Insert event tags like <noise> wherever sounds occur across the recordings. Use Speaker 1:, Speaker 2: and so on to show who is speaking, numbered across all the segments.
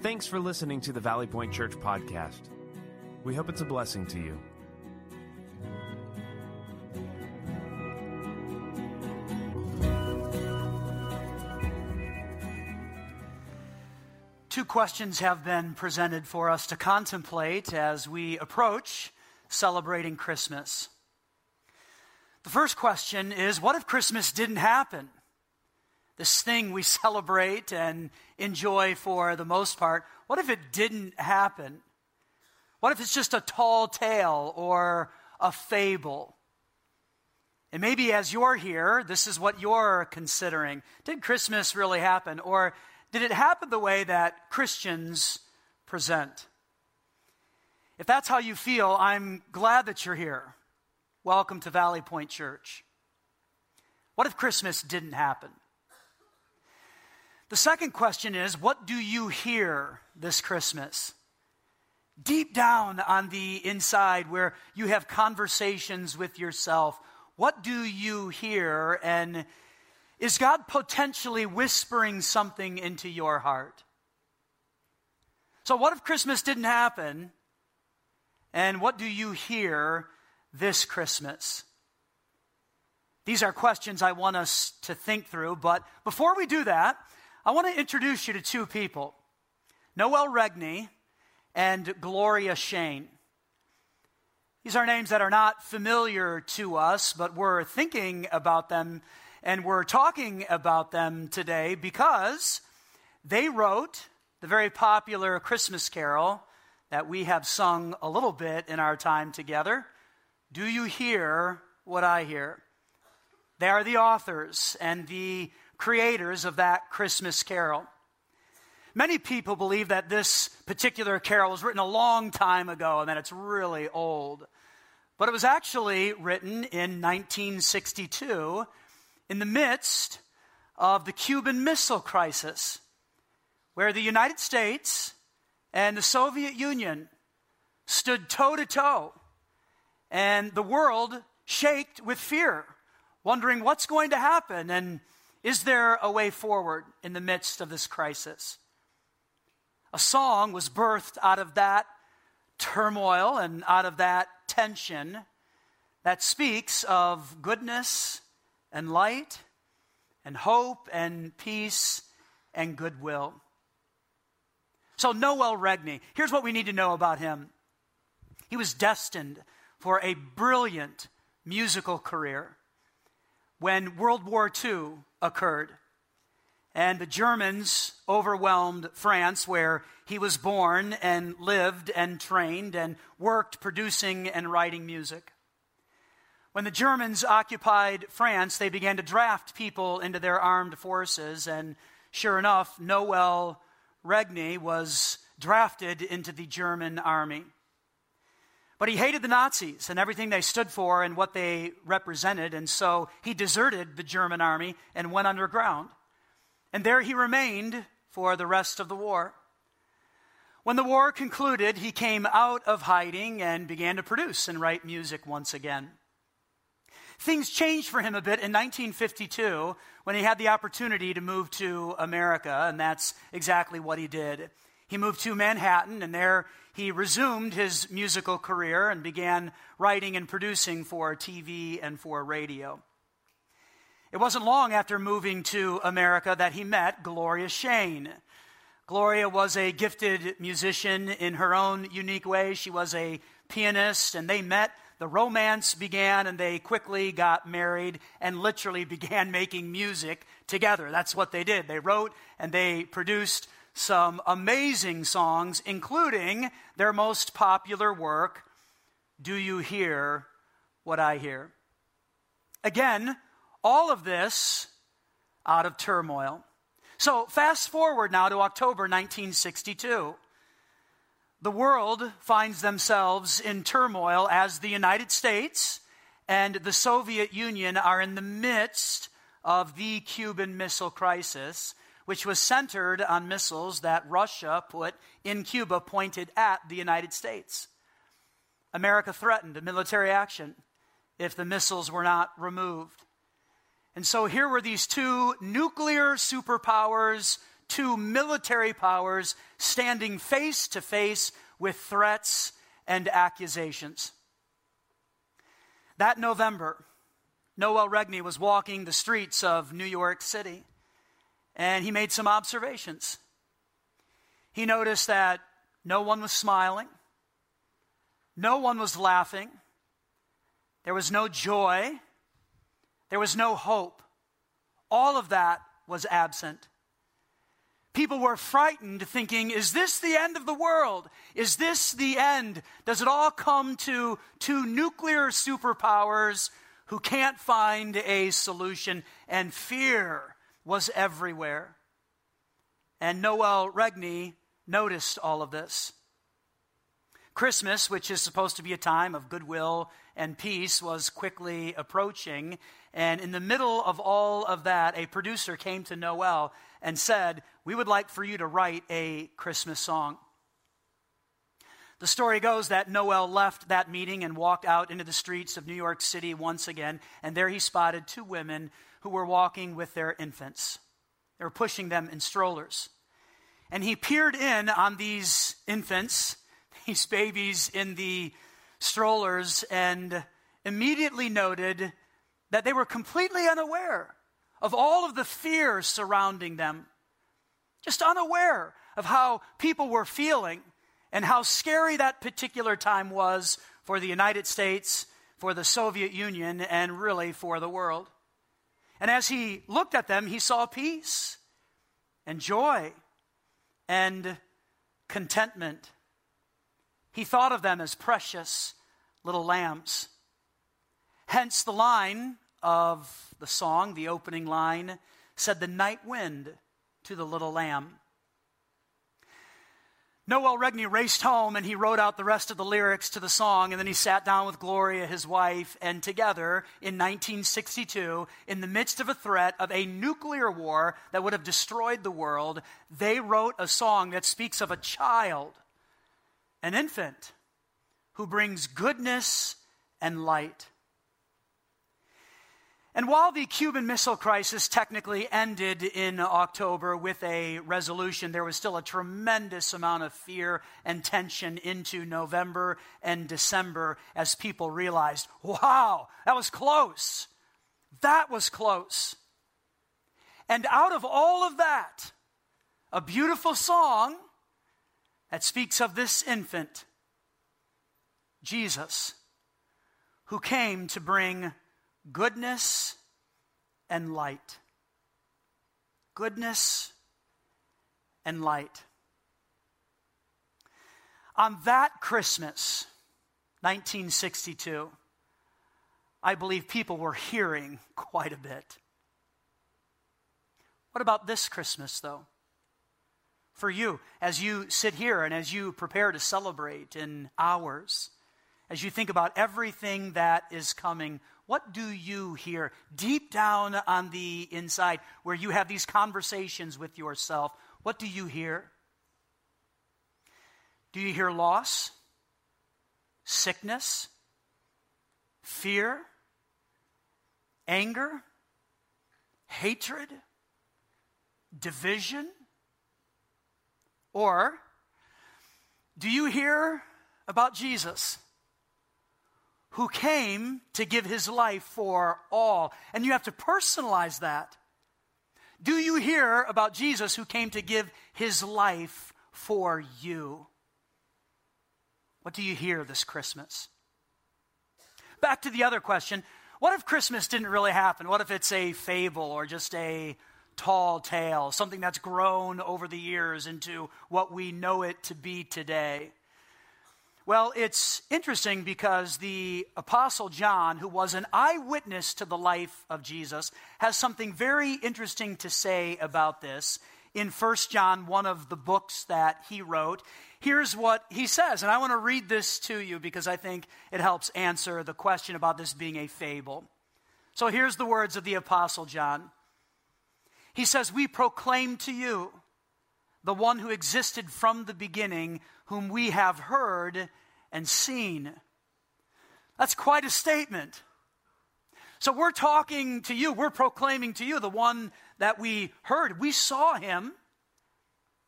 Speaker 1: Thanks for listening to the Valley Point Church podcast. We hope it's a blessing to you.
Speaker 2: Two questions have been presented for us to contemplate as we approach celebrating Christmas. The first question is What if Christmas didn't happen? This thing we <laughs> celebrate and enjoy for the most part, what if it didn't happen? What if it's just a tall tale or a fable? And maybe as you're here, this is what you're considering. Did Christmas really happen? Or did it happen the way that Christians present? If that's how you feel, I'm glad that you're here. Welcome to Valley Point Church. What if Christmas didn't happen? The second question is what do you hear this Christmas? Deep down on the inside, where you have conversations with yourself, what do you hear? And is God potentially whispering something into your heart? So, what if Christmas didn't happen? And what do you hear this Christmas? These are questions I want us to think through, but before we do that, I want to introduce you to two people Noel Regney and Gloria Shayne. These are names that are not familiar to us, but we're thinking about them and we're talking about them today because they wrote the very popular Christmas carol that we have sung a little bit in our time together. Do you hear what I hear? They are the authors and the creators of that Christmas carol. Many people believe that this particular carol was written a long time ago and that it's really old. But it was actually written in 1962 in the midst of the Cuban Missile Crisis, where the United States and the Soviet Union stood toe to toe, and the world shaked with fear, wondering what's going to happen and is there a way forward in the midst of this crisis? A song was birthed out of that turmoil and out of that tension that speaks of goodness and light and hope and peace and goodwill. So, Noel Regney, here's what we need to know about him. He was destined for a brilliant musical career. When World War II occurred, and the Germans overwhelmed France, where he was born and lived and trained and worked producing and writing music. When the Germans occupied France, they began to draft people into their armed forces, and sure enough, Noel Regney was drafted into the German army. But he hated the Nazis and everything they stood for and what they represented, and so he deserted the German army and went underground. And there he remained for the rest of the war. When the war concluded, he came out of hiding and began to produce and write music once again. Things changed for him a bit in 1952 when he had the opportunity to move to America, and that's exactly what he did. He moved to Manhattan, and there he resumed his musical career and began writing and producing for TV and for radio. It wasn't long after moving to America that he met Gloria Shayne. Gloria was a gifted musician in her own unique way. She was a pianist, and they met the romance began and they quickly got married and literally <laughs> began making music together. That's what they did. They wrote and they produced some amazing songs, including their most popular work, Do You Hear What I Hear? Again, all of this out of turmoil. So, fast forward now to October 1962 the world finds themselves in turmoil as the United States and the Soviet Union are in the midst of the Cuban Missile Crisis, which was centered on missiles that Russia put in Cuba pointed at the United States. America threatened a military action if the missiles were not removed. And so here were these two nuclear superpowers two military powers standing face to face with threats and accusations. That November, Noel Regney was walking the streets of New York City and he made some observations. He noticed that no one was smiling, no one was laughing, there was no joy, there was no hope. All of that was absent. People were frightened, thinking, Is this the end of the world? Is this the end? Does it all come to two nuclear superpowers who can't find a solution? And fear was everywhere. And Noel Regney noticed all of this. Christmas, which is supposed to be a time of goodwill and peace, was quickly approaching. And in the middle of all of that, a producer came to Noel and said, We would like for you to write a Christmas song. The story goes that Noel left that meeting and walked out into the streets of New York City once again, and there he spotted two women who were walking with their infants. They were pushing them in strollers. And he peered in on these infants <laughs> these babies in the strollers and immediately noted that they were completely unaware of all of the fear surrounding them, just unaware of how people were feeling and how scary that particular time was for the United States, for the Soviet Union, and really for the world. And as he looked at them, he saw peace and joy and contentment. He thought of them as precious little lambs. Hence, the line of the song, the opening line, said, The night wind to the little lamb. Noel Regney raced home and he wrote out the rest of the lyrics to the song, and then he sat down with Gloria, his wife, and together in 1962, in the midst of a threat of a nuclear war that would have destroyed the world, they wrote a song that speaks of a child an infant who brings goodness and light. And while the Cuban Missile Crisis technically ended in October with a resolution, there was still a tremendous amount of fear and tension into November and December as people realized, wow, that was close. That was close. And out of all of that, a beautiful song that speaks of this infant, Jesus, who came to bring goodness and light. Goodness and light. On that Christmas, 1962, I believe people were hearing quite a bit. What about this Christmas, though? for you as you sit here and as you prepare to celebrate in hours, as you think about everything that is coming, what do you hear deep down on the inside where you have these conversations with yourself? What do you hear? Do you hear loss, sickness, fear, anger, hatred, division? Or do you hear about Jesus? Who came to give his life for all. And you have to personalize that. Do you hear about Jesus who came to give his life for you? What do you hear this Christmas? Back to the other question what if Christmas didn't really happen? What if it's a fable or just a tall tale, something that's grown over the years into what we know it to be today. Well, it's interesting because the Apostle John, who was an eyewitness to the life of Jesus, has something very interesting to say about this in 1 John, one of the books that he wrote. Here's what he says, and I want to read this to you because I think it helps answer the question about this being a fable. So here's the words of the Apostle John. He says, We proclaim to you the one who existed from the beginning, whom we have heard and seen. That's quite a statement. So we're talking to you, we're proclaiming to you the one that we heard. We saw him,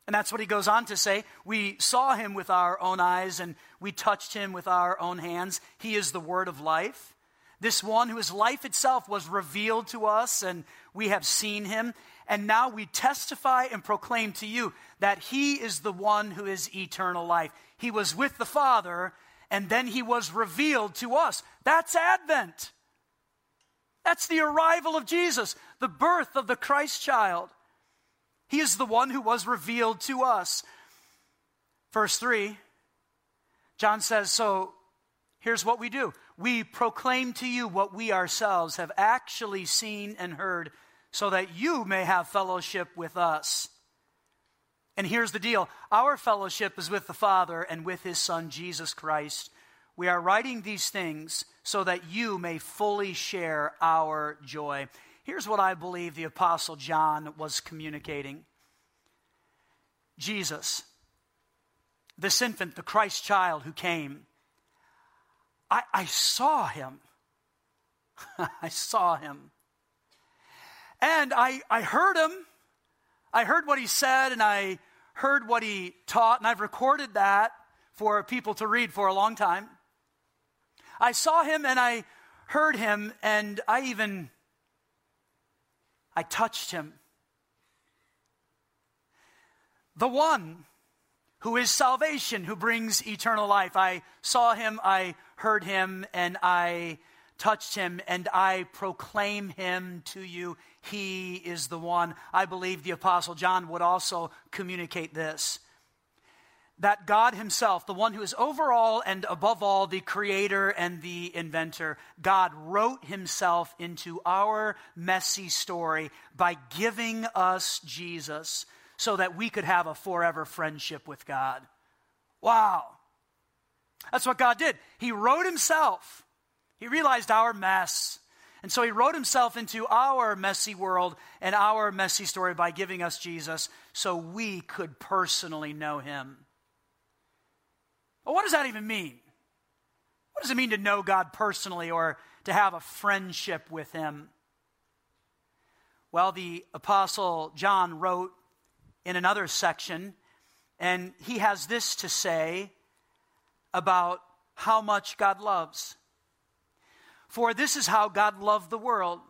Speaker 2: And that's what he goes on to say. We saw him with our own eyes and we touched him with our own hands. He is the word of life. This one who is life itself was revealed to us and we have seen him. And now we testify and proclaim to you that he is the one who is eternal life. He was with the Father and then he was revealed to us. That's Advent. That's the arrival of Jesus, the birth of the Christ child. He is the one who was revealed to us. Verse 3, John says, So here's what we do we proclaim to you what we ourselves have actually seen and heard, so that you may have fellowship with us. And here's the deal our fellowship is with the Father and with his Son, Jesus Christ. We are writing these things so that you may fully share our joy. Here's what I believe the Apostle John was communicating Jesus, this infant, the Christ child who came, I, I saw him. <laughs> I saw him. And I, I heard him. I heard what he said and I heard what he taught, and I've recorded that for people to read for a long time. I saw him and I heard him, and I even I touched him. The one who is salvation, who brings eternal life. I saw him, I heard him, and I touched him, and I proclaim him to you. He is the one. I believe the Apostle John would also communicate this that God Himself, the one who is over all and above all, the creator and the inventor, God wrote Himself into our messy story by giving us Jesus so that we could have a forever friendship with God. Wow. That's what God did. He wrote Himself. He realized our mess. And so he wrote himself into our messy world and our messy story by giving us Jesus so we could personally know him. Well, what does that even mean? What does it mean to know God personally or to have a friendship with Him? Well, the Apostle John wrote in another section, and he has this to say about how much God loves. For this is how God loved the world.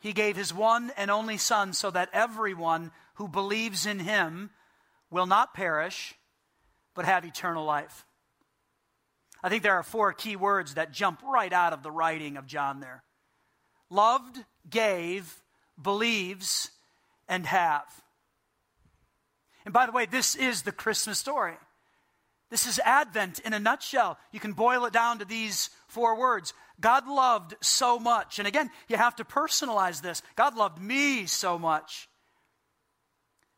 Speaker 2: He gave his one and only Son so that everyone who believes in him will not perish, but have eternal life. I think there are four key words that jump right out of the writing of John there loved, gave, believes, and have. And by the way, this is the Christmas story. This is Advent in a nutshell. You can boil it down to these four words God loved so much. And again, you have to personalize this. God loved me so much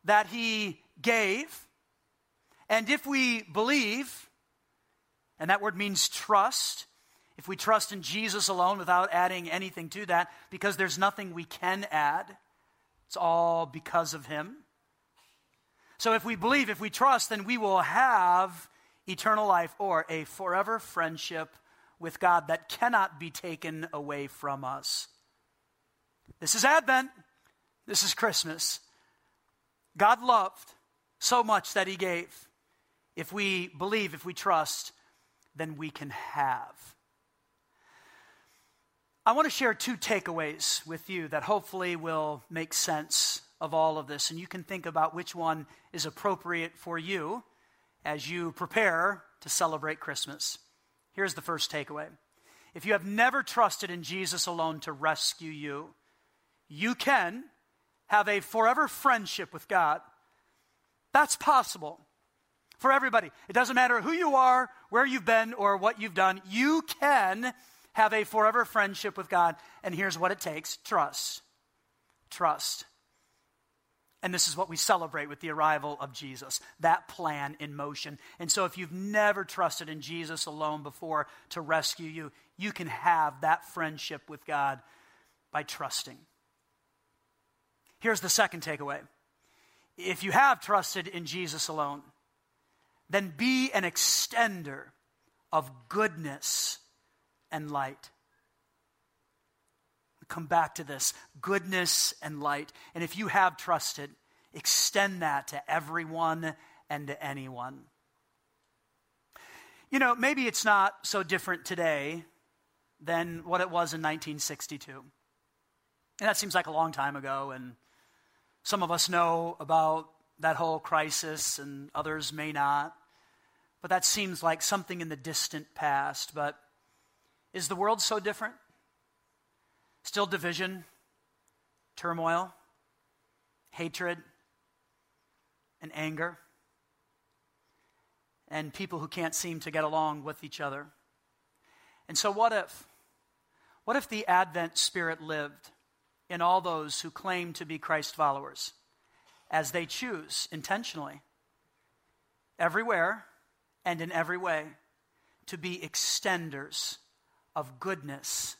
Speaker 2: that he gave. And if we believe, and that word means trust, if we trust in Jesus alone without adding anything to that, because there's nothing we can add, it's all because of him. So if we believe, if we trust, then we will have eternal life or a forever friendship with God that cannot be taken away from us. This is Advent. This is Christmas. God loved so much that He gave. If we believe, if we trust, then we can have. I want to share two takeaways with you that hopefully will make sense of all of this, and you can think about which one is appropriate for you as you prepare to celebrate Christmas. Here's the first takeaway if you have never trusted in Jesus alone to rescue you, you can have a forever friendship with God. That's possible for everybody. It doesn't matter who you are, where you've been, or what you've done. You can have a forever friendship with God. And here's what it takes trust. Trust. And this is what we celebrate with the arrival of Jesus, that plan in motion. And so, if you've never trusted in Jesus alone before to rescue you, you can have that friendship with God by trusting. Here's the second takeaway if you have trusted in Jesus alone, then be an extender of goodness and light come back to this goodness and light. And if you have trusted extend that to everyone and to anyone. You know, maybe it's not so different today than what it was in 1962. And that seems like a long time ago, and some of us know about that whole crisis, and others may not. But that seems like something in the distant past. But is the world so different? Still division, turmoil, hatred, and anger, and people who can't seem to get along with each other. And so, what if? What if the Advent Spirit lived in all those who claim to be Christ followers as they choose intentionally, everywhere and in every way, to be extenders of goodness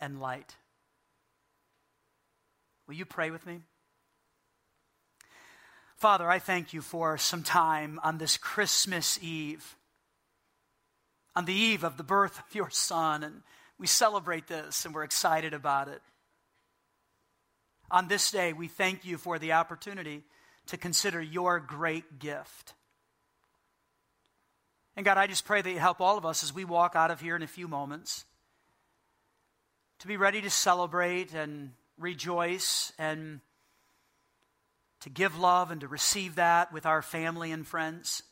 Speaker 2: and light? Will you pray with me? Father, I thank you for some time on this Christmas Eve, on the eve of the birth of your Son, and we celebrate this and we're excited about it. On this day, we thank you for the opportunity to consider your great gift. And God, I just pray that you help all of us as we walk out of here in a few moments to be ready to celebrate and rejoice and to give love and to receive that with our family and friends.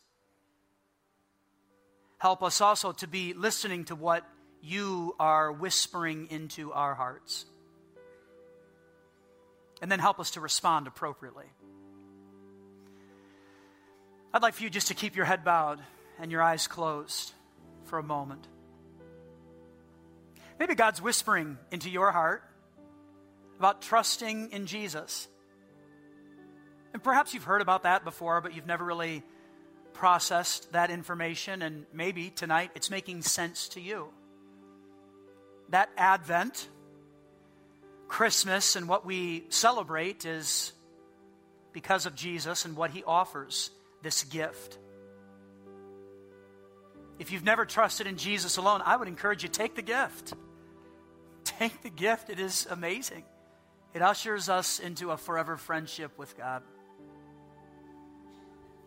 Speaker 2: Help us also to be listening to what you are whispering into our hearts. And then help us to respond appropriately. I'd like for you just to keep your head bowed and your eyes closed for a moment. Maybe God's whispering into your heart about trusting in Jesus. And perhaps you've heard about that before, but you've never really processed that information, and maybe tonight it's making sense to you. That Advent, Christmas, and what we celebrate is because of Jesus and what he offers this gift. If you've never trusted in Jesus alone, I would encourage you take the gift. Take the gift. It is amazing. It ushers us into a forever friendship with God.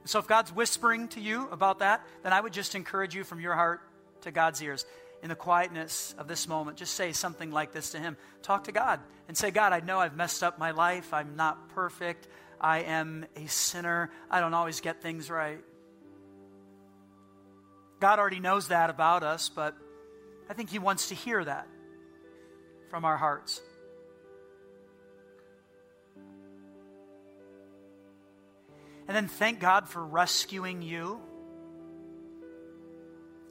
Speaker 2: So if God's whispering to you about that, then I would just encourage you from your heart to God's ears. In the quietness of this moment, just say something like this to Him. Talk to God and say, God, I know I've messed up my life. I'm not perfect. I am a sinner. I don't always get things right. God already knows that about us, but I think He wants to hear that from our hearts. And then thank God for rescuing you.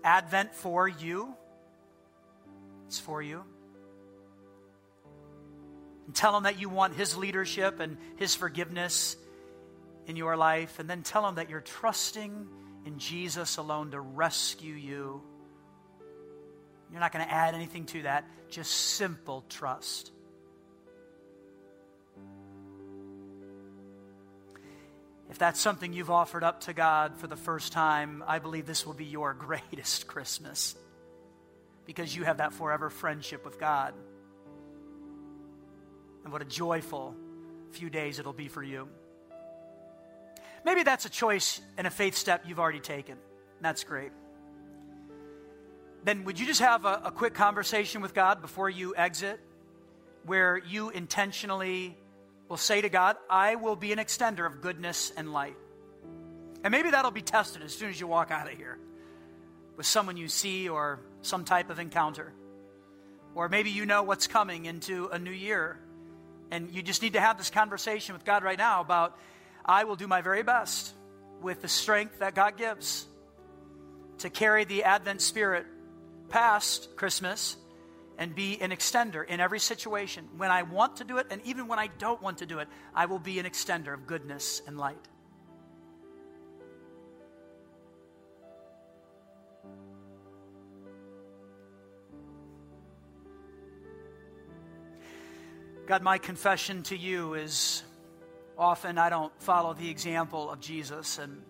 Speaker 2: Advent for you. It's for you. And tell him that you want his leadership and his forgiveness in your life. And then tell him that you're trusting in Jesus alone to rescue you. You're not going to add anything to that, just simple trust. If that's something you've offered up to God for the first time, I believe this will be your <laughs> greatest Christmas because you have that forever friendship with God. And what a joyful few days it'll be for you. Maybe that's a choice and a faith step you've already taken. That's great. Then would you just have a, a quick conversation with God before you exit where you intentionally will say to God, I will be an extender of goodness and light. And maybe that'll be tested as soon as you walk out of here with someone you see or some type of encounter. Or maybe you know what's coming into a new year and you just need to have this conversation with God right now about, I will do my very best with the strength that God gives to carry the Advent spirit past Christmas and be an extender in every situation. When I want to do it, and even when I don't want to do it, I will be an extender of goodness and light. God, my confession to you is often I don't follow the example of Jesus, and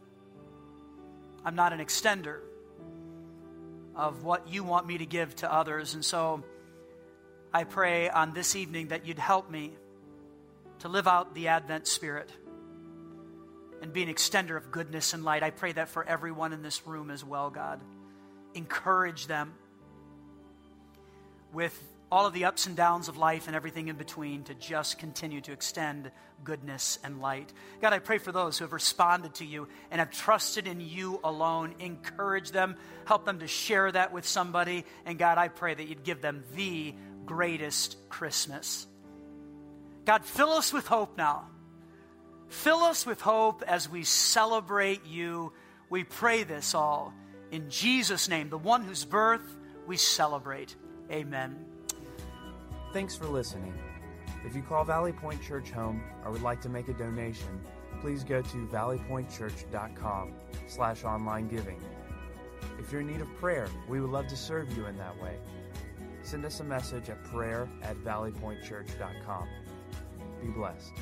Speaker 2: I'm not an extender of what you want me to give to others. And so I pray on this evening that you'd help me to live out the Advent spirit and be an extender of goodness and light. I pray that for everyone in this room as well, God. Encourage them with all of the ups and downs of life and everything in between to just continue to extend goodness and light. God, I pray for those who have responded to you and have trusted in you alone. Encourage them, help them to share that with somebody. And God, I pray that you'd give them the greatest Christmas. God, fill us with hope now. Fill us with hope as we celebrate you. We pray this all in Jesus' name, the one whose birth we celebrate. Amen.
Speaker 1: Thanks for listening. If you call Valley Point Church home or would like to make a donation, please go to valleypointchurch.com slash online giving. If you're in need of prayer, we would love to serve you in that way. Send us a message at prayer at valleypointchurch.com. Be blessed.